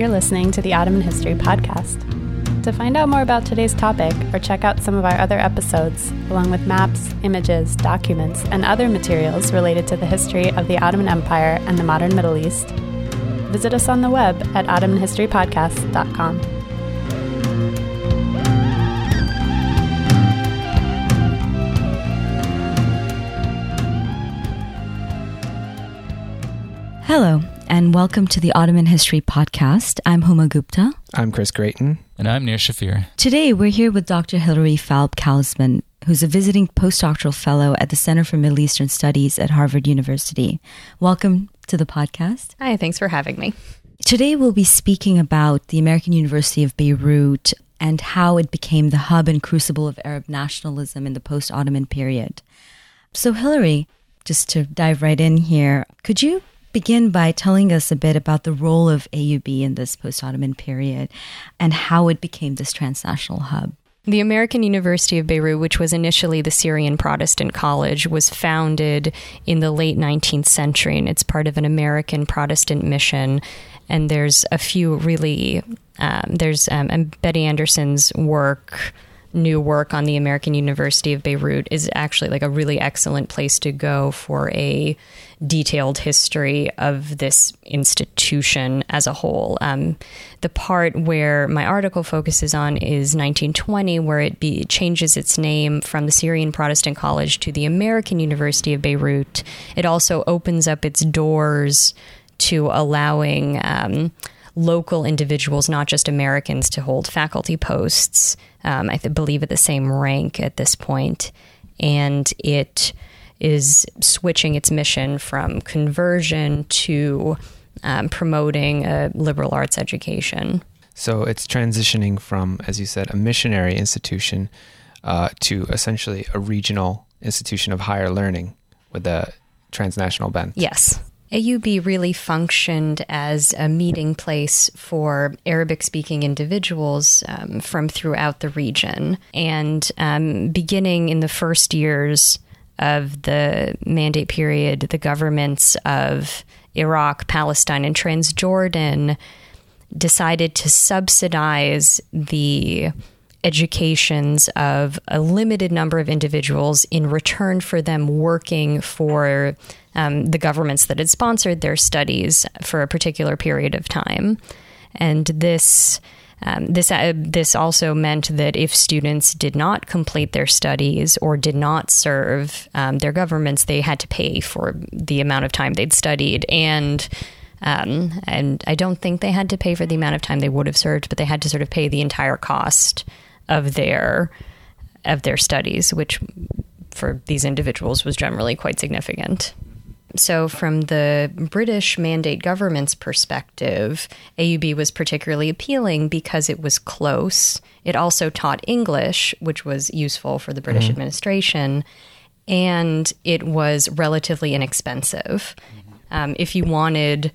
You're listening to the Ottoman History Podcast. To find out more about today's topic or check out some of our other episodes, along with maps, images, documents, and other materials related to the history of the Ottoman Empire and the modern Middle East, visit us on the web at OttomanHistoryPodcast.com. Hello, and welcome to the Ottoman History Podcast. I'm Huma Gupta. I'm Chris Grayton. And I'm Nir Shafir. Today, we're here with Dr. Hilary Falb Kalisman, who's a visiting postdoctoral fellow at the Center for Middle Eastern Studies at Harvard University. Welcome to the podcast. Hi, thanks for having me. Today, we'll be speaking about the American University of Beirut and how it became the hub and crucible of Arab nationalism in the post Ottoman period. So, Hilary, just to dive right in here, could you begin by telling us a bit about the role of AUB in this post Ottoman period and how it became this transnational hub? The American University of Beirut, which was initially the Syrian Protestant College, was founded in the late 19th century and it's part of an American Protestant mission. And there's a few really, um, there's um, Betty Anderson's work new work on the American University of Beirut is actually like a really excellent place to go for a detailed history of this institution as a whole. Um, the part where my article focuses on is 1920, where it be, changes its name from the Syrian Protestant College to the American University of Beirut. It also opens up its doors to allowing. Um, local individuals, not just Americans, to hold faculty posts. Um, I believe at the same rank at this point, and it is switching its mission from conversion to um, promoting a liberal arts education. So it's transitioning from, as you said, a missionary institution uh, to essentially a regional institution of higher learning with a transnational bent. Yes. AUB really functioned as a meeting place for Arabic speaking individuals um, from throughout the region. And um, beginning in the first years of the mandate period, the governments of Iraq, Palestine, and Transjordan decided to subsidize the educations of a limited number of individuals in return for them working for um, the governments that had sponsored their studies for a particular period of time. And this um, this uh, this also meant that if students did not complete their studies or did not serve um, their governments, they had to pay for the amount of time they'd studied and. Um, and I don't think they had to pay for the amount of time they would have served, but they had to sort of pay the entire cost of their of their studies, which for these individuals was generally quite significant. So, from the British mandate government's perspective, AUB was particularly appealing because it was close. It also taught English, which was useful for the British mm-hmm. administration, and it was relatively inexpensive. Um, if you wanted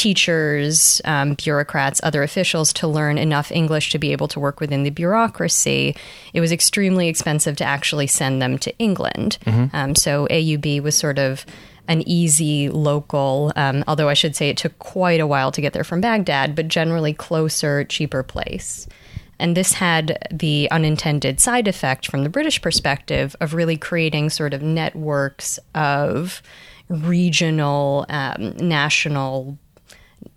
teachers, um, bureaucrats, other officials to learn enough English to be able to work within the bureaucracy, it was extremely expensive to actually send them to England. Mm-hmm. Um, so AUB was sort of an easy local, um, although I should say it took quite a while to get there from Baghdad, but generally closer, cheaper place. And this had the unintended side effect from the British perspective of really creating sort of networks of regional, um, national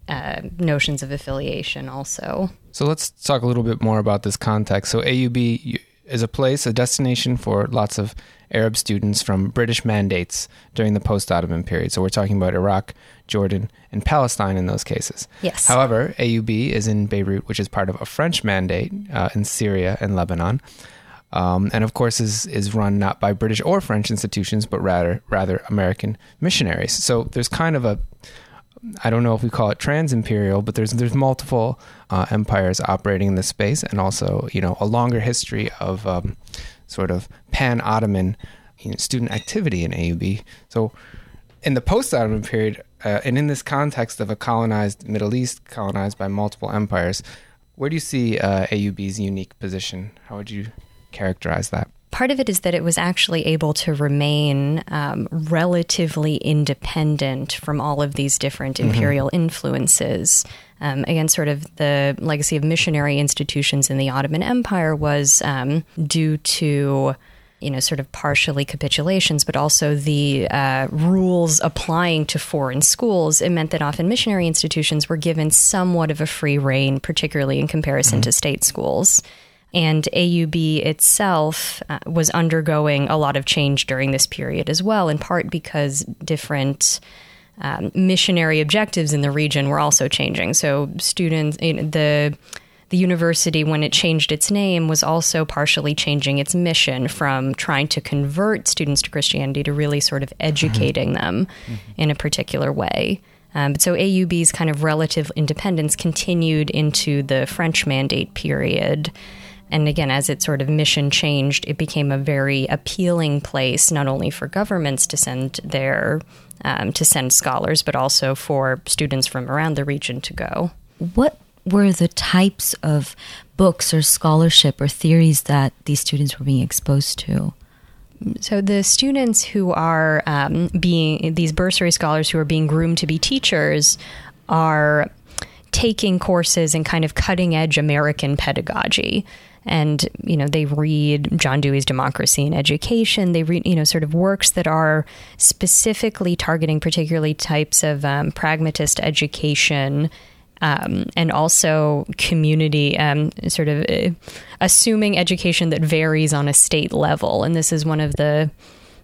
uh, notions of affiliation also. So let's talk a little bit more about this context. So AUB is a place, a destination for lots of Arab students from British mandates during the post Ottoman period. So we're talking about Iraq, Jordan, and Palestine in those cases. Yes. However, AUB is in Beirut, which is part of a French mandate uh, in Syria and Lebanon. Um, and of course is is run not by British or French institutions, but rather rather American missionaries. So there's kind of a I don't know if we call it trans imperial, but there's there's multiple uh, empires operating in this space, and also you know a longer history of um, sort of pan Ottoman you know, student activity in AUB. So, in the post Ottoman period, uh, and in this context of a colonized Middle East, colonized by multiple empires, where do you see uh, AUB's unique position? How would you characterize that? Part of it is that it was actually able to remain um, relatively independent from all of these different mm-hmm. imperial mm-hmm. influences. um, again, sort of the legacy of missionary institutions in the Ottoman Empire was um, due to you know, sort of partially capitulations, but also the uh, rules applying to foreign schools, it meant that often missionary institutions were given somewhat of a free rein, particularly in comparison mm-hmm. to state schools. And AUB itself uh, was undergoing a lot of change during this period as well, in part because different um, missionary objectives in the region were also changing. So, students, you know, the the university, when it changed its name, was also partially changing its mission from trying to convert students to Christianity to really sort of educating mm-hmm. them mm-hmm. in a particular way. Um, so AUB's kind of relative independence continued into the French Mandate period. And again, as its sort of mission changed, it became a very appealing place, not only for governments to send their um, to send scholars, but also for students from around the region to go. What were the types of books or scholarship or theories that these students were being exposed to? So the students who are um, being these bursary scholars who are being groomed to be teachers are taking courses in kind of cutting edge American pedagogy. And, you know, they read John Dewey's Democracy and Education. They read, you know, sort of works that are specifically targeting particularly types of um, pragmatist education um, and also community, um, sort of uh, assuming education that varies on a state level. And this is one of the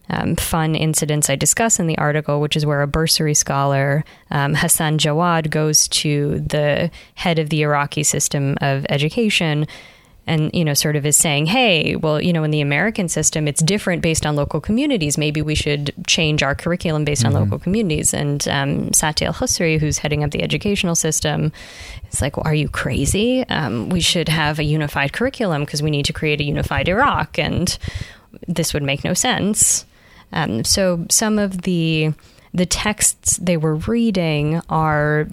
um, fun incidents I discuss in the article, which is where a bursary scholar, um, Hassan Jawad, goes to the head of the Iraqi system of education and you know sort of is saying hey well you know in the american system it's different based on local communities. Maybe we should change our curriculum based mm-hmm. on local communities. And um, Sati al-Husri who's heading up the educational system is like well, are you crazy? Um, we should have a unified curriculum because we need to create a unified iraq and this would make no sense. Um, so some of the the texts they were reading are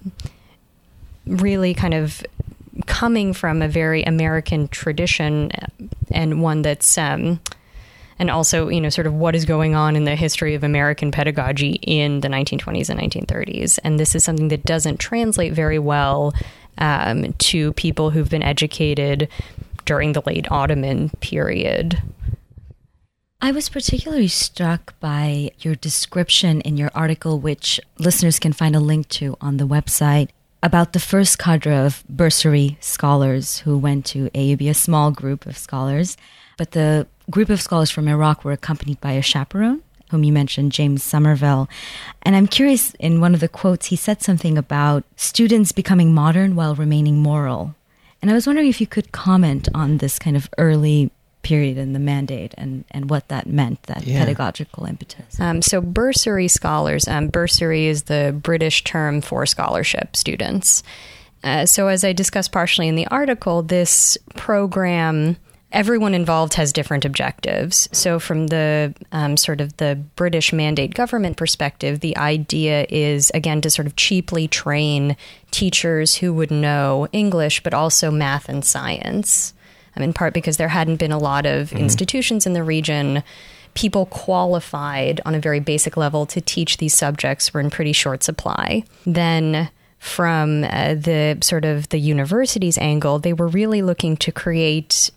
really kind of coming from a very American tradition and one that's um, and also you know sort of what is going on in the history of American pedagogy in the 1920s and 1930s, and this is something that doesn't translate very well um, to people who've been educated during the late Ottoman period. I was particularly struck by your description in your article, which listeners can find a link to on the website, about the first cadre of bursary scholars who went to AUB, a small group of scholars. But the group of scholars from Iraq were accompanied by a chaperone, whom you mentioned, James Somerville. And I'm curious, in one of the quotes, he said something about students becoming modern while remaining moral. And I was wondering if you could comment on this kind of early period in the mandate and, and what that meant, that yeah. pedagogical impetus. Um, so, bursary scholars, um, bursary is the British term for scholarship students. Uh, so, as I discussed partially in the article, this program everyone involved has different objectives. So, from the um, sort of the British mandate government perspective, the idea is again to sort of cheaply train teachers who would know English, but also math and science um, in part because there hadn't been a lot of mm-hmm. institutions in the region. People qualified on a very basic level to teach these subjects were in pretty short supply. Then from uh, the sort of the university's angle, they were really looking to create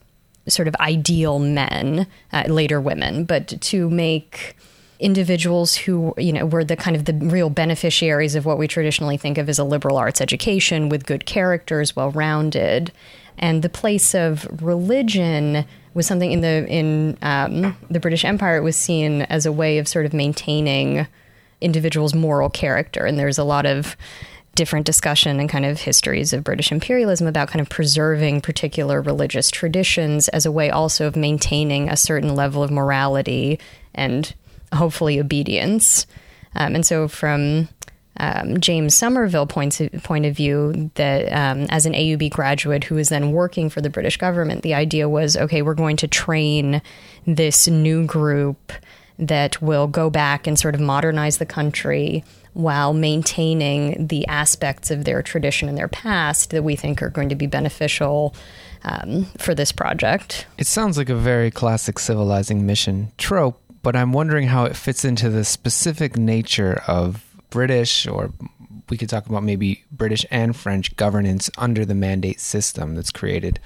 sort of ideal men, uh, later women, but to make individuals who you know were the kind of the real beneficiaries of what we traditionally think of as a liberal arts education with good characters, well rounded, and the place of religion was something in the in um, the British Empire. It was seen as a way of sort of maintaining individuals' moral character, and there's a lot of different discussion and kind of histories of British imperialism about kind of preserving particular religious traditions as a way also of maintaining a certain level of morality and hopefully obedience. Um, and so from um, James Somerville points point of view that um, as an AUB graduate who was then working for the British government, the idea was okay, we're going to train this new group that will go back and sort of modernize the country while maintaining the aspects of their tradition and their past that we think are going to be beneficial um, for this project. It sounds like a very classic civilizing mission trope, but I'm wondering how it fits into the specific nature of British, or we could talk about maybe British and French governance under the mandate system that's created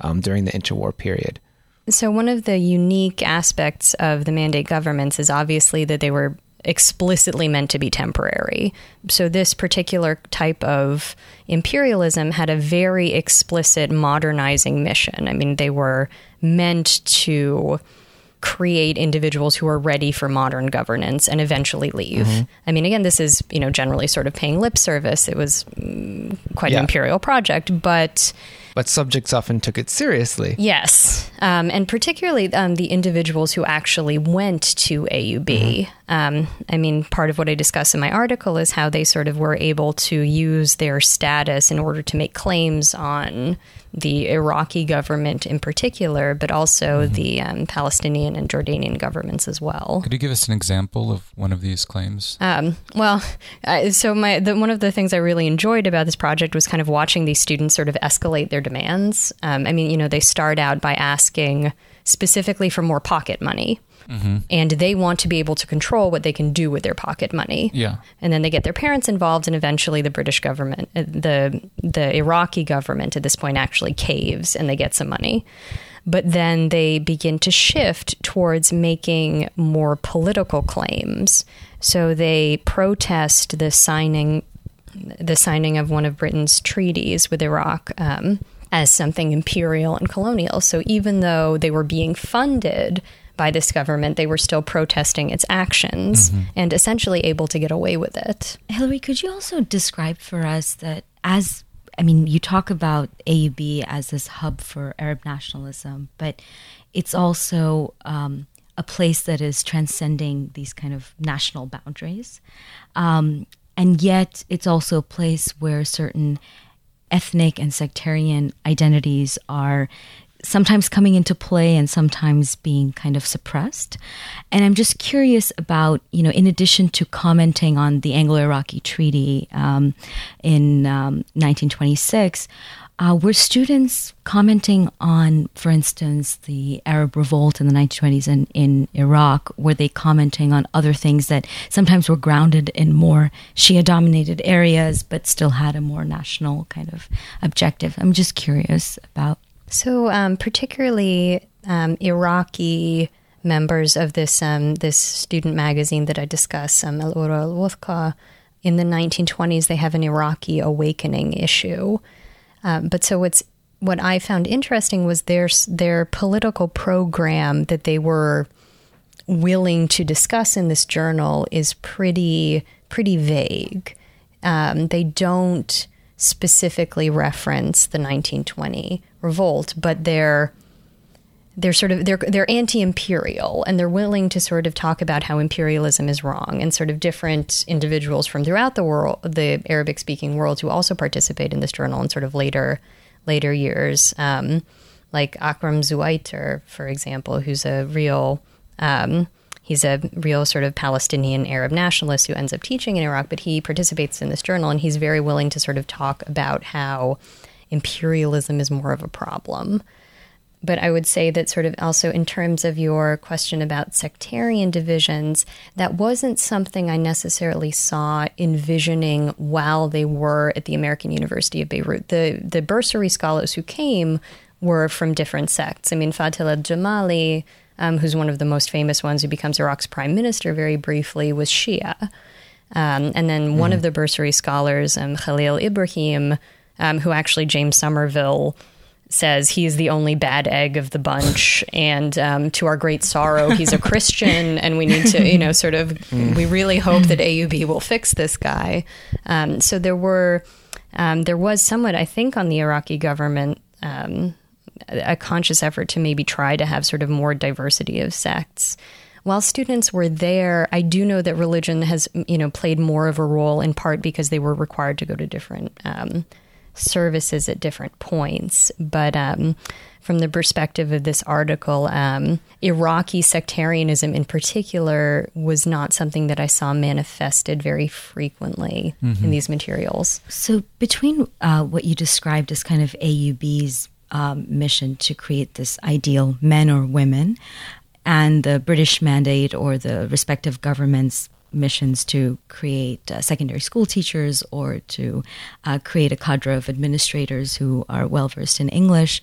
um, during the interwar period. So, one of the unique aspects of the mandate governments is obviously that they were explicitly meant to be temporary. So, this particular type of imperialism had a very explicit modernizing mission. I mean, they were meant to create individuals who are ready for modern governance and eventually leave. Mm-hmm. I mean, again, this is, you know, generally sort of paying lip service. It was mm, quite yeah. an imperial project, but but subjects often took it seriously. Yes, um, and particularly um, the individuals who actually went to AUB. Mm-hmm. Um, I mean, part of what I discuss in my article is how they sort of were able to use their status in order to make claims on the Iraqi government in particular, but also mm-hmm. the um, Palestinian and Jordanian governments as well. Could you give us an example of one of these claims? Um, well, so my the, one of the things I really enjoyed about this project was kind of watching these students sort of escalate their demands. Um, I mean, you know, they start out by asking specifically for more pocket money. Mm-hmm. And they want to be able to control what they can do with their pocket money. Yeah. And then they get their parents involved, and eventually the British government, uh, the the Iraqi government at this point actually caves, and they get some money. But then they begin to shift towards making more political claims. So they protest the signing the signing of one of Britain's treaties with Iraq. Um, as something imperial and colonial. So even though they were being funded by this government, they were still protesting its actions mm-hmm. and essentially able to get away with it. Hilary, could you also describe for us that as I mean, you talk about AUB as this hub for Arab nationalism, but it's also um, a place that is transcending these kind of national boundaries. Um, and yet, it's also a place where certain ethnic and sectarian identities are sometimes coming into play and sometimes being kind of suppressed. And I'm just curious about, you know, in addition to commenting on the Anglo Iraqi Treaty um, in um, 1926, uh, were students commenting on, for instance, the Arab revolt in the 1920s in, in Iraq? Were they commenting on other things that sometimes were grounded in more Shia dominated areas but still had a more national kind of objective? I'm just curious about so, um, particularly um, Iraqi members of this um, this student magazine that I discuss, um, Al Urwa al Wuthqa, in the 1920s, they have an Iraqi awakening issue. Um, but so what's what I found interesting was their their political program that they were willing to discuss in this journal is pretty pretty vague. Um, they don't specifically reference the 1920 revolt, but they're they're sort of they're they're anti-imperial and they're willing to sort of talk about how imperialism is wrong and sort of different individuals from throughout the world the Arabic speaking world who also participate in this journal in sort of later later years. Um, like Akram Zuwaiter for example who's a real um, he's a real sort of Palestinian Arab nationalist who ends up teaching in Iraq but he participates in this journal and he's very willing to sort of talk about how imperialism is more of a problem. But I would say that, sort of, also in terms of your question about sectarian divisions, that wasn't something I necessarily saw envisioning while they were at the American University of Beirut. The, the bursary scholars who came were from different sects. I mean, Fadil al Jamali, um, who's one of the most famous ones, who becomes Iraq's prime minister very briefly, was Shia. Um, and then mm one of the bursary scholars, um, Khalil Ibrahim, um, who actually James Somerville says he's the only bad egg of the bunch, and um, to our great sorrow, he's a Christian, and we need to, you know, sort of, mm. we really hope that AUB will fix this guy. Um, so there were, um, there was somewhat, I think, on the Iraqi government. Um, a conscious effort to maybe try to have sort of more diversity of sects while students were there, I do know that religion has, you know, played more of a role in part because they were required to go to different um, services at different points. But um, from the perspective of this article, um, Iraqi sectarianism in particular was not something that I saw manifested very frequently mm-hmm. in these materials. So, between uh, what you described as kind of AUB's um, mission to create this ideal men or women, and the British mandate or the respective governments missions to create uh, secondary school teachers or to uh, create a cadre of administrators who are well versed in English.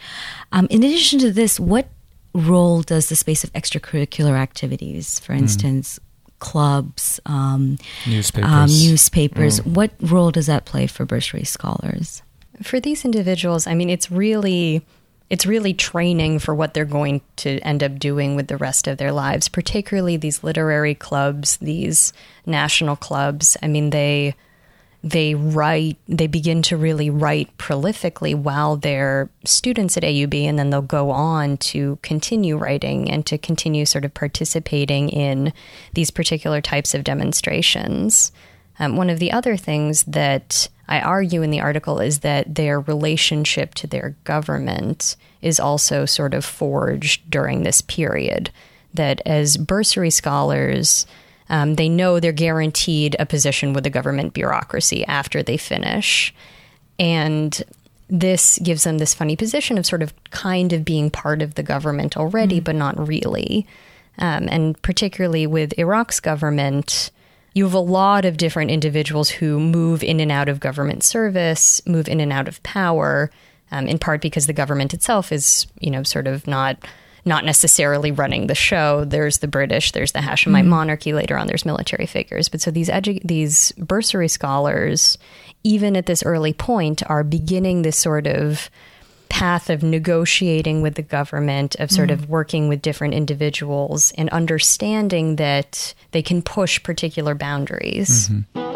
Um, in addition to this, what role does the space of extracurricular activities, for hmm. instance, mm. clubs, um, newspapers, um, newspapers, mm. what role does that play for bursary scholars? For these individuals, I mean, it's really it's really training for what they're going to end up doing with the rest of their lives, particularly these literary clubs, these national clubs. I mean, they they write, they begin to really write prolifically while they're students at AUB, and then they'll go on to continue writing and to continue sort of participating in these particular types of demonstrations. Um, one of the other things that I argue in the article is that their relationship to their government is also sort of forged during this period. That as bursary scholars, um, they know they're guaranteed a position with the government bureaucracy after they finish. And this gives them this funny position of sort of kind of being part of the government already, mm-hmm. but not really. Um, and particularly with Iraq's government, you have a lot of different individuals who move in and out of government service, move in and out of power, um, in part because the government itself is, you know, sort of not not necessarily running the show. There's the British, there's the Hashemite mm-hmm. monarchy. Later on, there's military figures. But so these edu- these bursary scholars, even at this early point, are beginning this sort of path of negotiating with the government, of sort mm. of working with different individuals and understanding that they can push particular boundaries. Mm-hmm.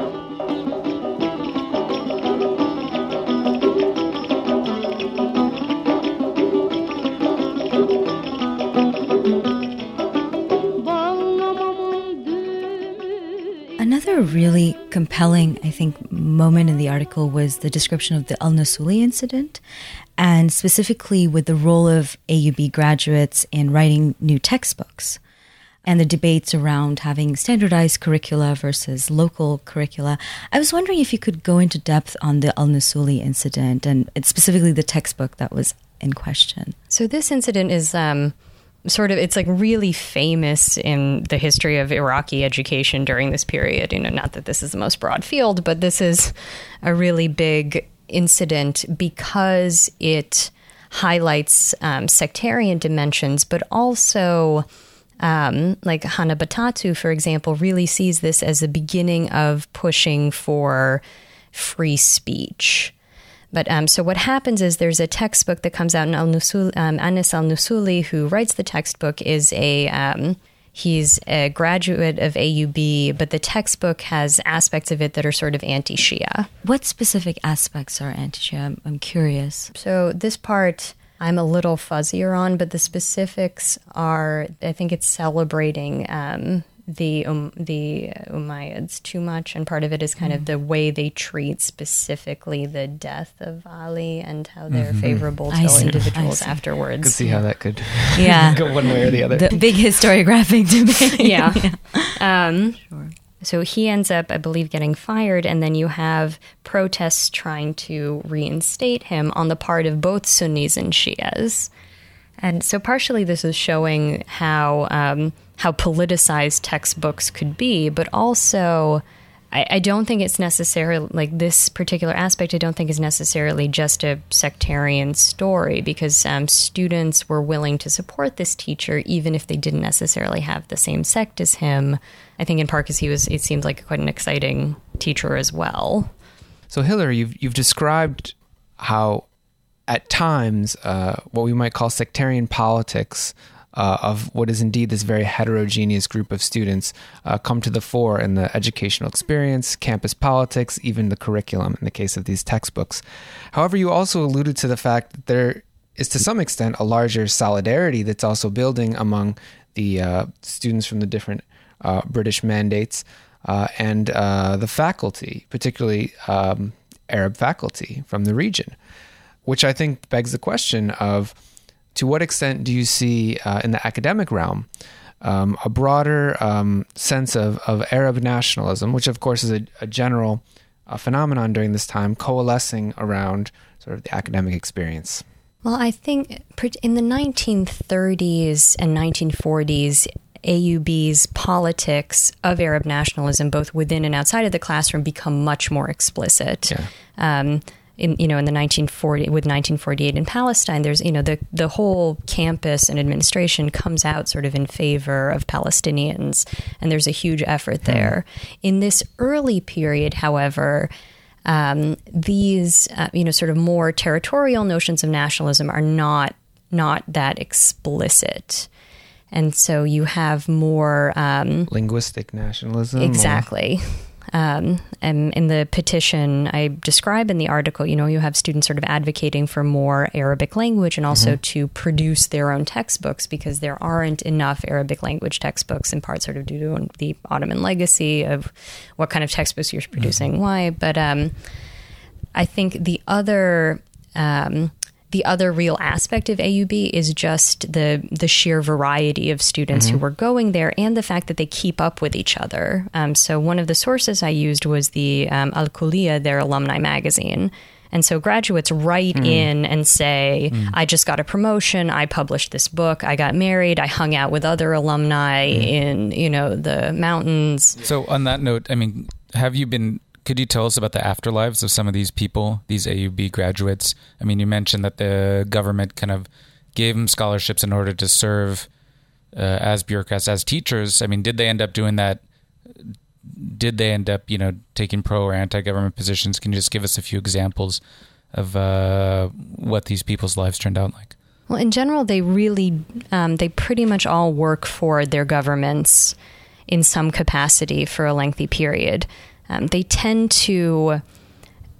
Another really compelling, I think, moment in the article was the description of the Al Nusuli incident and specifically with the role of AUB graduates in writing new textbooks and the debates around having standardized curricula versus local curricula. I was wondering if you could go into depth on the Al Nusuli incident and specifically the textbook that was in question. So, this incident is. Um, sort of it's like really famous in the history of Iraqi education during this period. You know, not that this is the most broad field, but this is a really big incident because it highlights um, sectarian dimensions, but also. Um, like Hanna Batatu, for example, really sees this as the beginning of pushing for free speech. But um, so what happens is there's a textbook that comes out, and Al Nusul, um, Anis Al Nusuli, who writes the textbook, is a um, He's a graduate of AUB, but the textbook has aspects of it that are sort of anti Shia. What specific aspects are anti Shia? I'm, I'm curious. So, this part I'm a little fuzzier on, but the specifics are I think it's celebrating um, the um, the Umayyads too much, and part of it is kind mm. of the way they treat specifically the death of Ali and how they're mm-hmm. favorable to individuals afterwards. Could see how that could yeah go one way or the other. The big historiographic debate. yeah. yeah. Um, sure. So he ends up, I believe, getting fired, and then you have protests trying to reinstate him on the part of both Sunnis and Shias. And so, partially, this is showing how um, how politicized textbooks could be, but also I, I, don't think it's necessarily like this particular aspect. I don't think is necessarily just a sectarian story because um, students were willing to support this teacher even if they didn't necessarily have the same sect as him. I think in part because he was. It seems like quite an exciting teacher as well. So Hilary, you've you've described how at times uh, what we might call sectarian politics uh, of what is indeed this very heterogeneous group of students uh, come to the fore in the educational experience, campus politics, even the curriculum in the case of these textbooks. However, you also alluded to the fact that there is to some extent a larger solidarity that's also building among the uh, students from the different uh, British mandates uh, and uh, the faculty, particularly um, Arab faculty from the region, which I think begs the question of to what extent do you see uh, in the academic realm um, a broader um, sense of, of Arab nationalism, which of course is a, a general uh, phenomenon during this time, coalescing around sort of the academic experience? Well, I think in the 1930s and 1940s, AUB's politics of Arab nationalism, both within and outside of the classroom, become much more explicit. Yeah. Um, in you know in the 1940 with 1948 in Palestine, there's you know the the whole campus and administration comes out sort of in favor of Palestinians, and there's a huge effort hmm. there. In this early period, however. Um, these, uh, you know, sort of more territorial notions of nationalism are not not that explicit and so you have more um, linguistic nationalism. Exactly. Um, and in the petition I describe in the article, you know, you have students sort of advocating for more Arabic language and also mm-hmm. to produce their own textbooks because there aren't enough Arabic language textbooks, in part sort of due to the Ottoman legacy of what kind of textbooks you're producing, mm-hmm. why. But um, I think the other um, the other real aspect of AUB is just the the sheer variety of students mm-hmm. who were going there and the fact that they keep up with each other. Um, so one of the sources I used was the um, Al Kuliya, their alumni magazine. And so graduates write mm. in and say, mm. I just got a promotion, I published this book, I got married, I hung out with other alumni mm. in, you know, the mountains. So on that note, I mean, have you been could you tell us about the afterlives of some of these people, these AUB graduates? I mean, you mentioned that the government kind of gave them scholarships in order to serve uh, as bureaucrats, as teachers. I mean, did they end up doing that? Did they end up, you know, taking pro or anti-government positions? Can you just give us a few examples of uh, what these people's lives turned out like? Well, in general, they really, um, they pretty much all work for their governments in some capacity for a lengthy period um, they tend to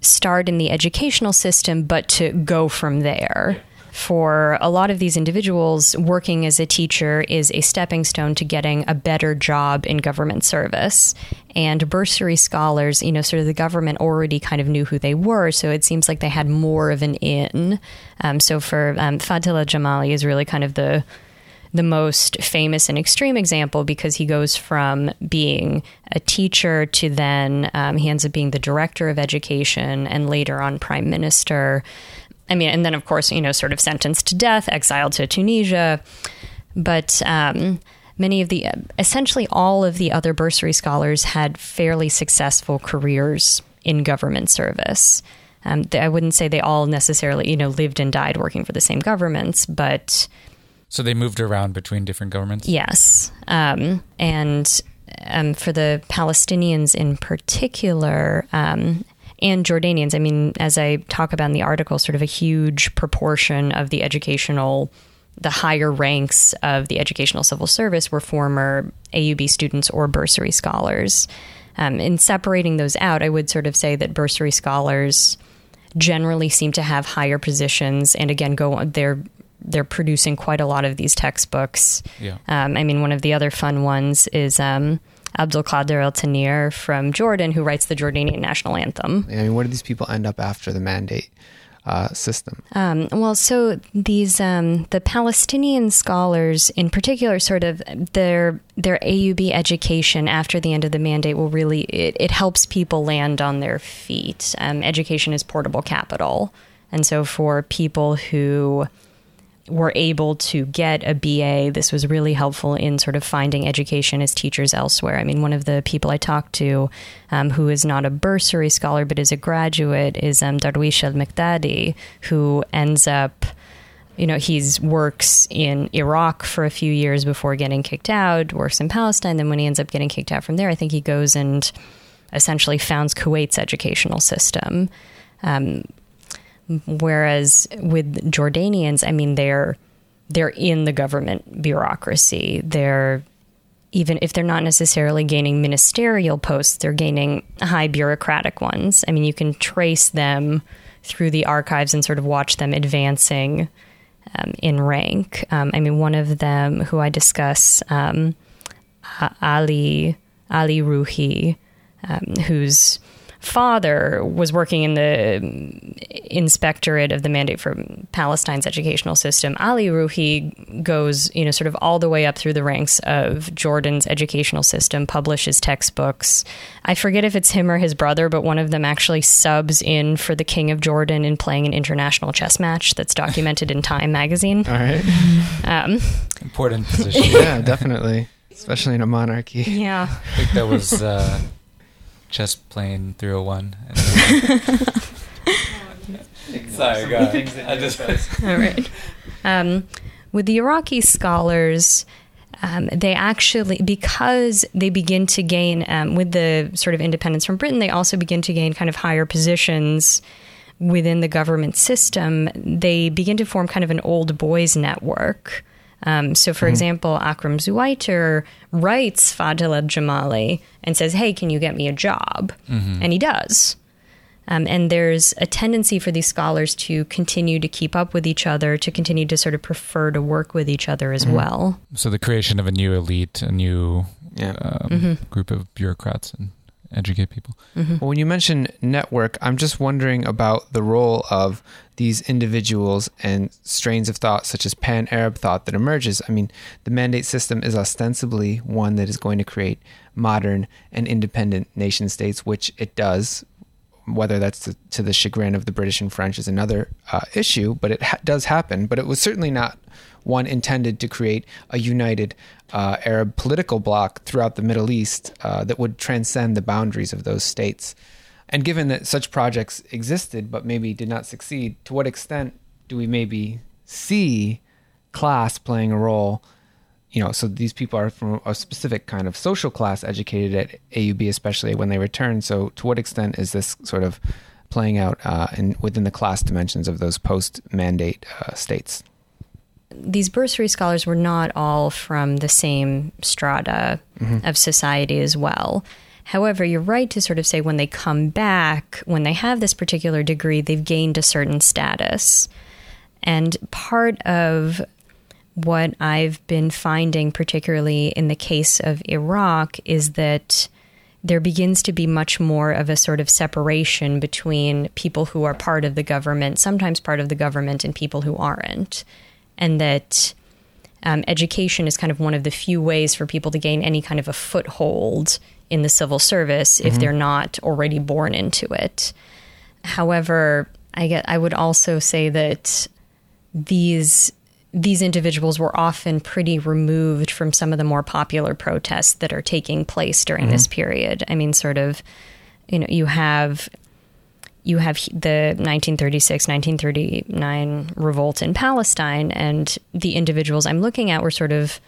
start in the educational system, but to go from there. For a lot of these individuals, working as a teacher is a stepping stone to getting a better job in government service. And bursary scholars, you know, sort of the government already kind of knew who they were, so it seems like they had more of an in. Um, so for um, Fadil Jamali is really kind of the the most famous and extreme example because he goes from being a teacher to then um, he ends up being the director of education and later on prime minister. I mean, and then of course, you know, sort of sentenced to death, exiled to Tunisia. But um, many of the, essentially all of the other bursary scholars had fairly successful careers in government service. Um, I wouldn't say they all necessarily, you know, lived and died working for the same governments, but so they moved around between different governments? Yes. Um, and um, for the Palestinians in particular, um, and Jordanians, I mean, as I talk about in the article, sort of a huge proportion of the educational, the higher ranks of the educational civil service were former AUB students or bursary scholars. Um, in separating those out, I would sort of say that bursary scholars generally seem to have higher positions and again go they're they're producing quite a lot of these textbooks. Yeah. Um, I mean, one of the other fun ones is um, Abdul Qadir Al Tanir from Jordan, who writes the Jordanian national anthem. I mean, where do these people end up after the mandate? Uh, system? Um, well, so these um, the Palestinian scholars, in particular, sort of their their AUB education after the end of the mandate will really it, it helps people land on their feet. Um, education is portable capital, and so for people who were able to get a BA, this was really helpful in sort of finding education as teachers elsewhere. I mean, one of the people I talked to um, who is not a bursary scholar but is a graduate is um, Darwish Al Mikdadi, who ends up you know, he's works in Iraq for a few years before getting kicked out, works in Palestine. Then when he ends up getting kicked out from there, I think he goes and essentially founds Kuwait's educational system. Um, Whereas with Jordanians, I mean, they're they're in the government bureaucracy. They're even if they're not necessarily gaining ministerial posts, they're gaining high bureaucratic ones. I mean, you can trace them through the archives and sort of watch them advancing um, in rank. Um, I mean, one of them who I discuss, um, Ali Ali Ruhi, um, who's father was working in the inspectorate of the mandate for Palestine's educational system. Ali Ruhi goes, you know, sort of all the way up through the ranks of Jordan's educational system, publishes textbooks. I forget if it's him or his brother, but one of them actually subs in for the King of Jordan in playing an international chess match that's documented in Time magazine. All right. Um, Important position. yeah, definitely. especially in a monarchy. Yeah. I think that was uh, chess playing 301. Sorry, go ahead. I just All right. Um, with the Iraqi scholars, um, they actually, because they begin to gain, um, with the sort of independence from Britain, they also begin to gain kind of higher positions within the government system. They begin to form kind of an old boys network. Um, so, for example, Akram Zuwaiter writes Fadil al Jamali and says, Hey, can you get me a job? And he does. Um, and there's a tendency for these scholars to continue to keep up with each other, to continue to sort of prefer to work with each other as well. so the creation of a new elite, a new Yeah. um, group of bureaucrats and educate people. Well, when you mention network, I'm just wondering about the role of these individuals and strains of thought, such as pan Arab thought, that emerges. I mean, the mandate system is ostensibly one that is going to create modern and independent nation states, which it does. Whether that's to, to the chagrin of the British and French is another uh, issue, but it ha- does happen. But it was certainly not one intended to create a united uh, Arab political bloc throughout the Middle East uh, that would transcend the boundaries of those states. And given that such projects existed but maybe did not succeed, to what extent do we maybe see class playing a role? You know, so these people are from a specific kind of social class educated at AUB, especially when they return. So, to what extent is this sort of playing out uh, in, within the class dimensions of those post mandate uh, states? These bursary scholars were not all from the same strata mm-hmm. of society as well. However, you're right to sort of say when they come back, when they have this particular degree, they've gained a certain status. And part of what I've been finding, particularly in the case of Iraq, is that there begins to be much more of a sort of separation between people who are part of the government, sometimes part of the government, and people who aren't. And that um, education is kind of one of the few ways for people to gain any kind of a foothold in the civil service if they're not already born into it. However, I get I would also say that these these individuals were often pretty removed from some of the more popular protests that are taking place during this period. I mean, sort of, you know, you have you have the 1936 1939 revolt in Palestine, and the individuals I'm looking at were sort of.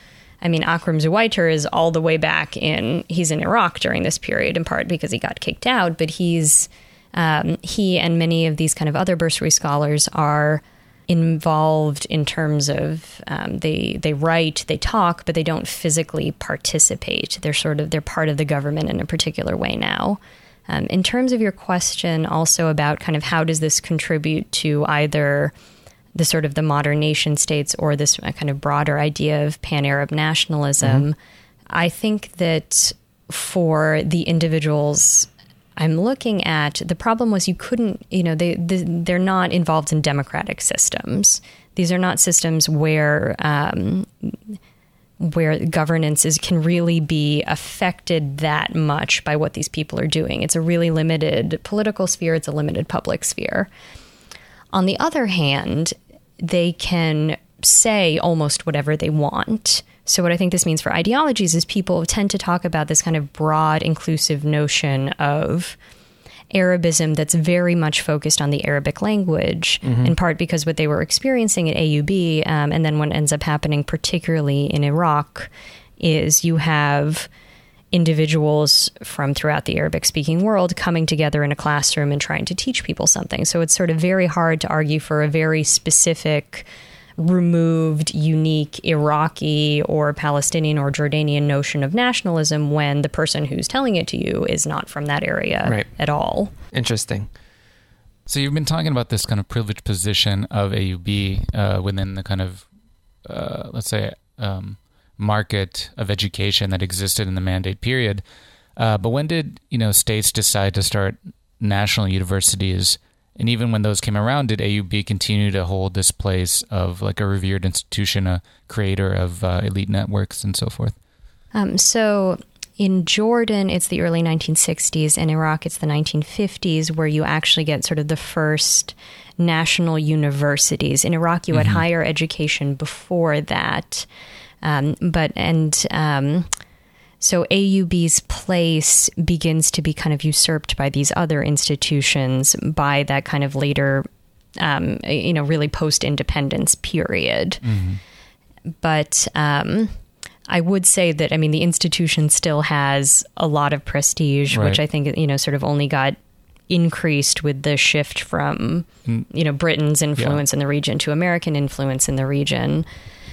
I mean, Akram Zuwaiter is all the way back in. He's in Iraq during this period, in part because he got kicked out. But he's um, he and many of these kind of other bursary scholars are involved in terms of um, they they write, they talk, but they don't physically participate. They're sort of they're part of the government in a particular way now. Um, in terms of your question, also about kind of how does this contribute to either the sort of the modern nation states or this uh, kind of broader idea of pan Arab nationalism, I think that for the individuals I'm looking at, the problem was you couldn't, you know, they, they they're not involved in democratic systems. These are not systems where um, where governance is can really be affected that much by what these people are doing. It's a really limited political sphere. It's a limited public sphere. On the other hand, they can say almost whatever they want. So, what I think this means for ideologies is people tend to talk about this kind of broad, inclusive notion of Arabism that's very much focused on the Arabic language, in part because what they were experiencing at AUB, um, and then what ends up happening, particularly in Iraq, is you have individuals from throughout the Arabic speaking world coming together in a classroom and trying to teach people something. So it's sort of very hard to argue for a very specific, removed, unique Iraqi or Palestinian or Jordanian notion of nationalism when the person who's telling it to you is not from that area Right. at all. Interesting. So you've been talking about this kind of privileged position of AUB uh, within the kind of, uh, let's say, um, market of education that existed in the mandate period. Uh, but when did you know states decide to start national universities? And even when those came around, did AUB continue to hold this place of like a revered institution, a creator of uh, elite networks and so forth? Um, so in Jordan, it's the early 1960s. In Iraq, it's the 1950s, where you actually get sort of the first national universities. In Iraq, you had higher education before that. Um, but and um, so AUB's place begins to be kind of usurped by these other institutions by that kind of later, um, you know, really post independence period. But um, I would say that I mean the institution still has a lot of prestige, Right. which I think you know sort of only got increased with the shift from you know Britain's influence in the region to American influence in the region.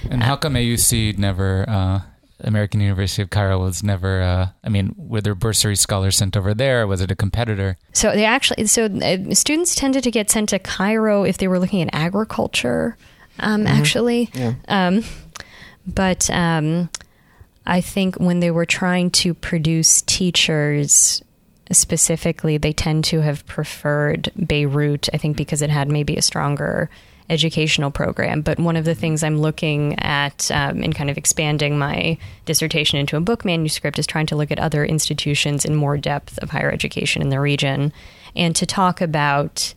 And how come AUC never, uh, American University of Cairo was never, uh, I mean, were there bursary scholars sent over there? Was it a competitor? So they actually, so uh, students tended to get sent to Cairo if they were looking at agriculture, um, actually. Yeah. Um, but um, I think when they were trying to produce teachers specifically, they tend to have preferred Beirut, I think because it had maybe a stronger educational program. But one of the things I'm looking at um, in kind of expanding my dissertation into a book manuscript is trying to look at other institutions in more depth of higher education in the region and to talk about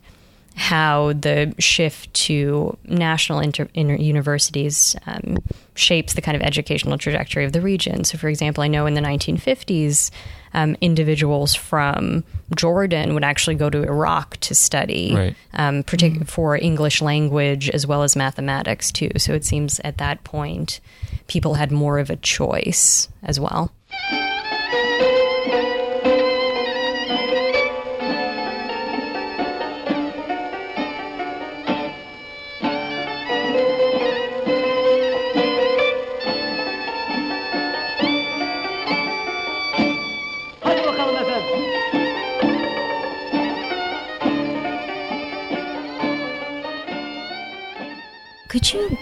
how the shift to national inter, inter universities um, shapes the kind of educational trajectory of the region. So, for example, I know in the 1950s, um, individuals from Jordan would actually go to Iraq to study, Right. um, partic- for English language as well as mathematics too. So it seems at that point, people had more of a choice as well.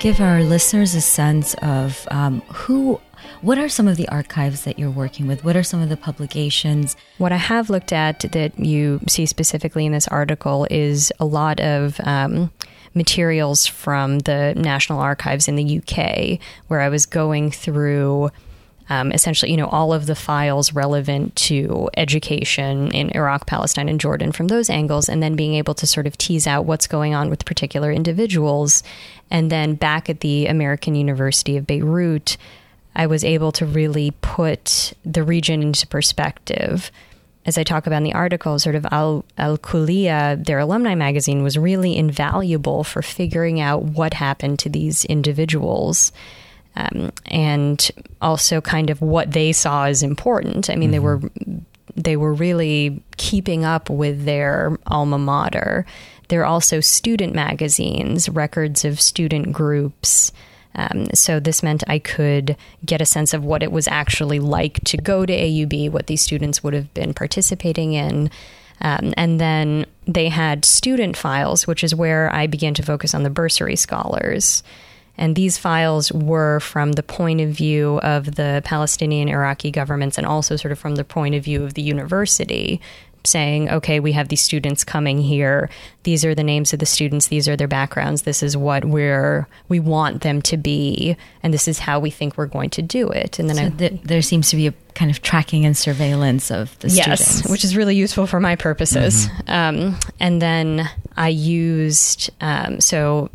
Give our listeners a sense of um, who, what are some of the archives that you're working with? What are some of the publications? What I have looked at that you see specifically in this article is a lot of um, materials from the National Archives in the UK, where I was going through. Um, essentially, you know, all of the files relevant to education in Iraq, Palestine, and Jordan from those angles, and then being able to sort of tease out what's going on with particular individuals. And then back at the American University of Beirut, I was able to really put the region into perspective. As I talk about in the article, sort of Al Al Kuliya, their alumni magazine, was really invaluable for figuring out what happened to these individuals. Um, and also kind of what they saw as important. I mean, they were they were really keeping up with their alma mater. There are also student magazines, records of student groups. Um, so this meant I could get a sense of what it was actually like to go to AUB, what these students would have been participating in. Um, and then they had student files, which is where I began to focus on the bursary scholars. And these files were from the point of view of the Palestinian Iraqi governments and also sort of from the point of view of the university, saying, okay, we have these students coming here. These are the names of the students. These are their backgrounds. This is what we're, we want them to be. And this is how we think we're going to do it. And then So I, th- there seems to be a kind of tracking and surveillance of the yes, students. which is really useful for my purposes. Um, and then I used um, so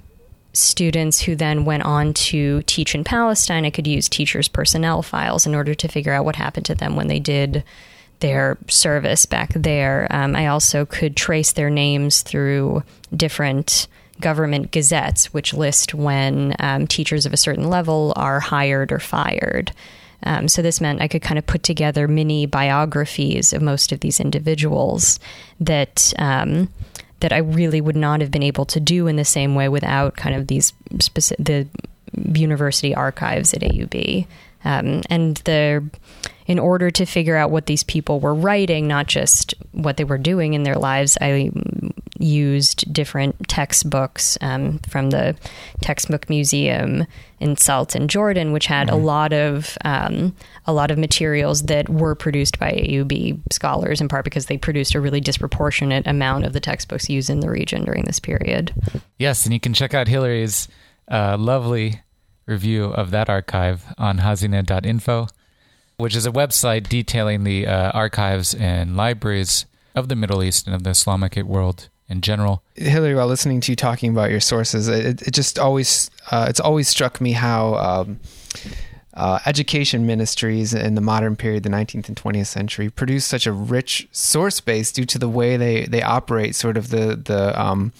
students who then went on to teach in Palestine. I could use teachers' personnel files in order to figure out what happened to them when they did their service back there. Um, I also could trace their names through different government gazettes, which list when um, teachers of a certain level are hired or fired. Um, so this meant I could kind of put together mini biographies of most of these individuals that um, that I really would not have been able to do in the same way without kind of these specific the university archives at AUB. Um, and the in order to figure out what these people were writing, not just what they were doing in their lives, I used different textbooks um, from the textbook museum in Salt in Jordan, which had a lot of um, a lot of materials that were produced by AUB scholars, in part because they produced a really disproportionate amount of the textbooks used in the region during this period. Yes, and you can check out Hilary's uh, lovely review of that archive on hazine.info, which is a website detailing the uh, archives and libraries of the Middle East and of the Islamic world in general. Hilary, while listening to you talking about your sources, it, it just always uh, it's always struck me how um, uh, education ministries in the modern period, the 19th and 20th century, produce such a rich source base due to the way they they operate, sort of the the um,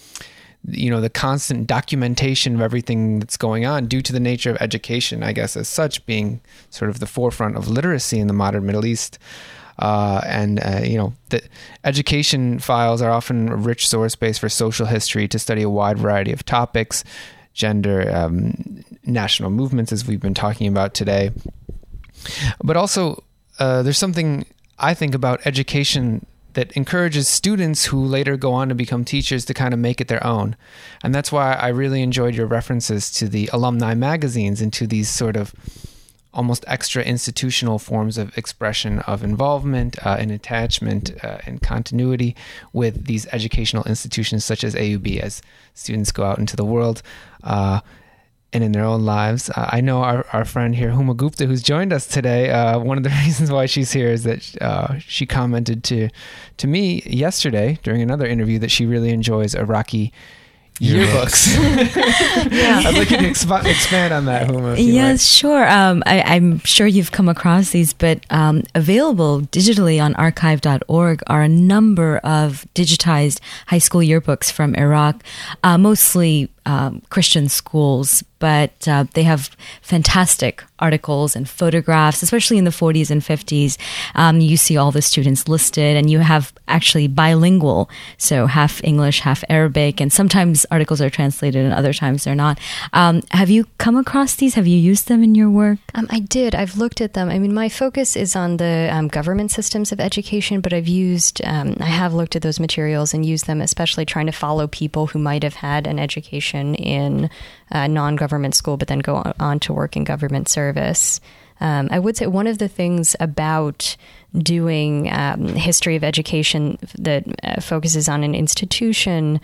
you know the constant documentation of everything that's going on due to the nature of education i guess as such being sort of the forefront of literacy in the modern middle east. Uh, and uh, you know the education files are often a rich source base for social history to study a wide variety of topics gender um, national movements as we've been talking about today. But also uh, there's something i think about education that encourages students who later go on to become teachers to kind of make it their own. And that's why I really enjoyed your references to the alumni magazines and to these sort of almost extra institutional forms of expression of involvement uh, and attachment uh, and continuity with these educational institutions such as AUB as students go out into the world. Uh, and in their own lives. Uh, I know our, our friend here, Huma Gupta, who's joined us today. Uh, one of the reasons why she's here is that uh, she commented to to me yesterday during another interview that she really enjoys Iraqi yearbooks. yeah. I'd like you to exp- expand on that, Huma. Yes, sure. Um, I, am sure you've come across these, but um, available digitally on archive.org are a number of digitized high school yearbooks from Iraq, uh, mostly um, Christian schools, but uh, they have fantastic articles and photographs, especially in the 40s and 50s. Um, you see all the students listed, and you have actually bilingual, so half English, half Arabic, and sometimes articles are translated and other times they're not. Um, have you come across these? Have you used them in your work? Um, I did. I've looked at them. I mean, my focus is on the um, government systems of education, but I've used, um, I have looked at those materials and used them, especially trying to follow people who might have had an education in uh, non government school, but then go on to work in government service. Um, I would say one of the things about doing um, history of education that uh, focuses on an institution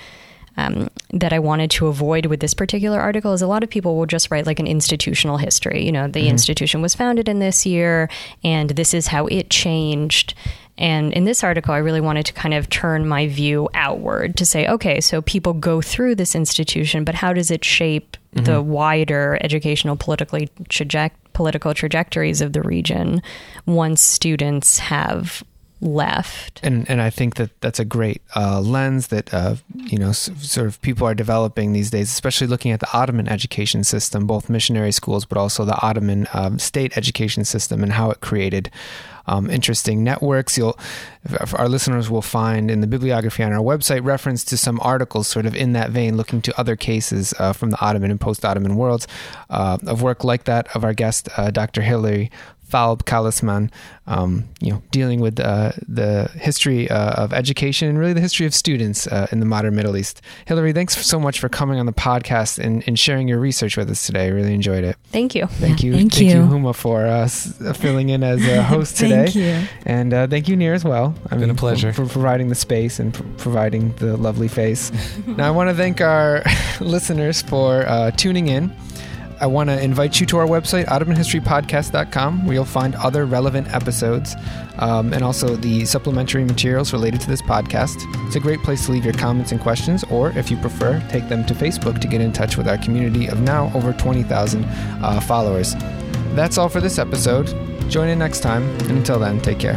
um, that I wanted to avoid with this particular article is a lot of people will just write like an institutional history. You know, the mm-hmm. institution was founded in this year, and this is how it changed. And in this article, I really wanted to kind of turn my view outward to say, okay, so people go through this institution, but how does it shape mm-hmm. the wider educational politically traje- political trajectories of the region once students have left. And and I think that that's a great uh, lens that uh, you know s- sort of people are developing these days, especially looking at the Ottoman education system, both missionary schools, but also the Ottoman um, state education system and how it created. Um, interesting networks. You'll, our listeners will find in the bibliography on our website reference to some articles, sort of in that vein, looking to other cases uh, from the Ottoman and post-Ottoman worlds uh, of work like that of our guest, uh, Dr. Hilary Falb Kalisman, um, you know, dealing with uh, the history uh, of education and really the history of students uh, in the modern Middle East. Hilary, thanks so much for coming on the podcast and, and sharing your research with us today. I really enjoyed it. Thank you. Thank you. Thank, thank you. you, Huma, for uh, filling in as a host today. thank you. And uh, thank you, Nir, as well. I been a pleasure. For, for providing the space and pr- providing the lovely face. now, I want to thank our listeners for uh, tuning in. I want to invite you to our website, OttomanHistoryPodcast.com, where you'll find other relevant episodes um, and also the supplementary materials related to this podcast. It's a great place to leave your comments and questions, or if you prefer, take them to Facebook to get in touch with our community of now over 20,000 uh, followers. That's all for this episode. Join in next time, and until then, take care.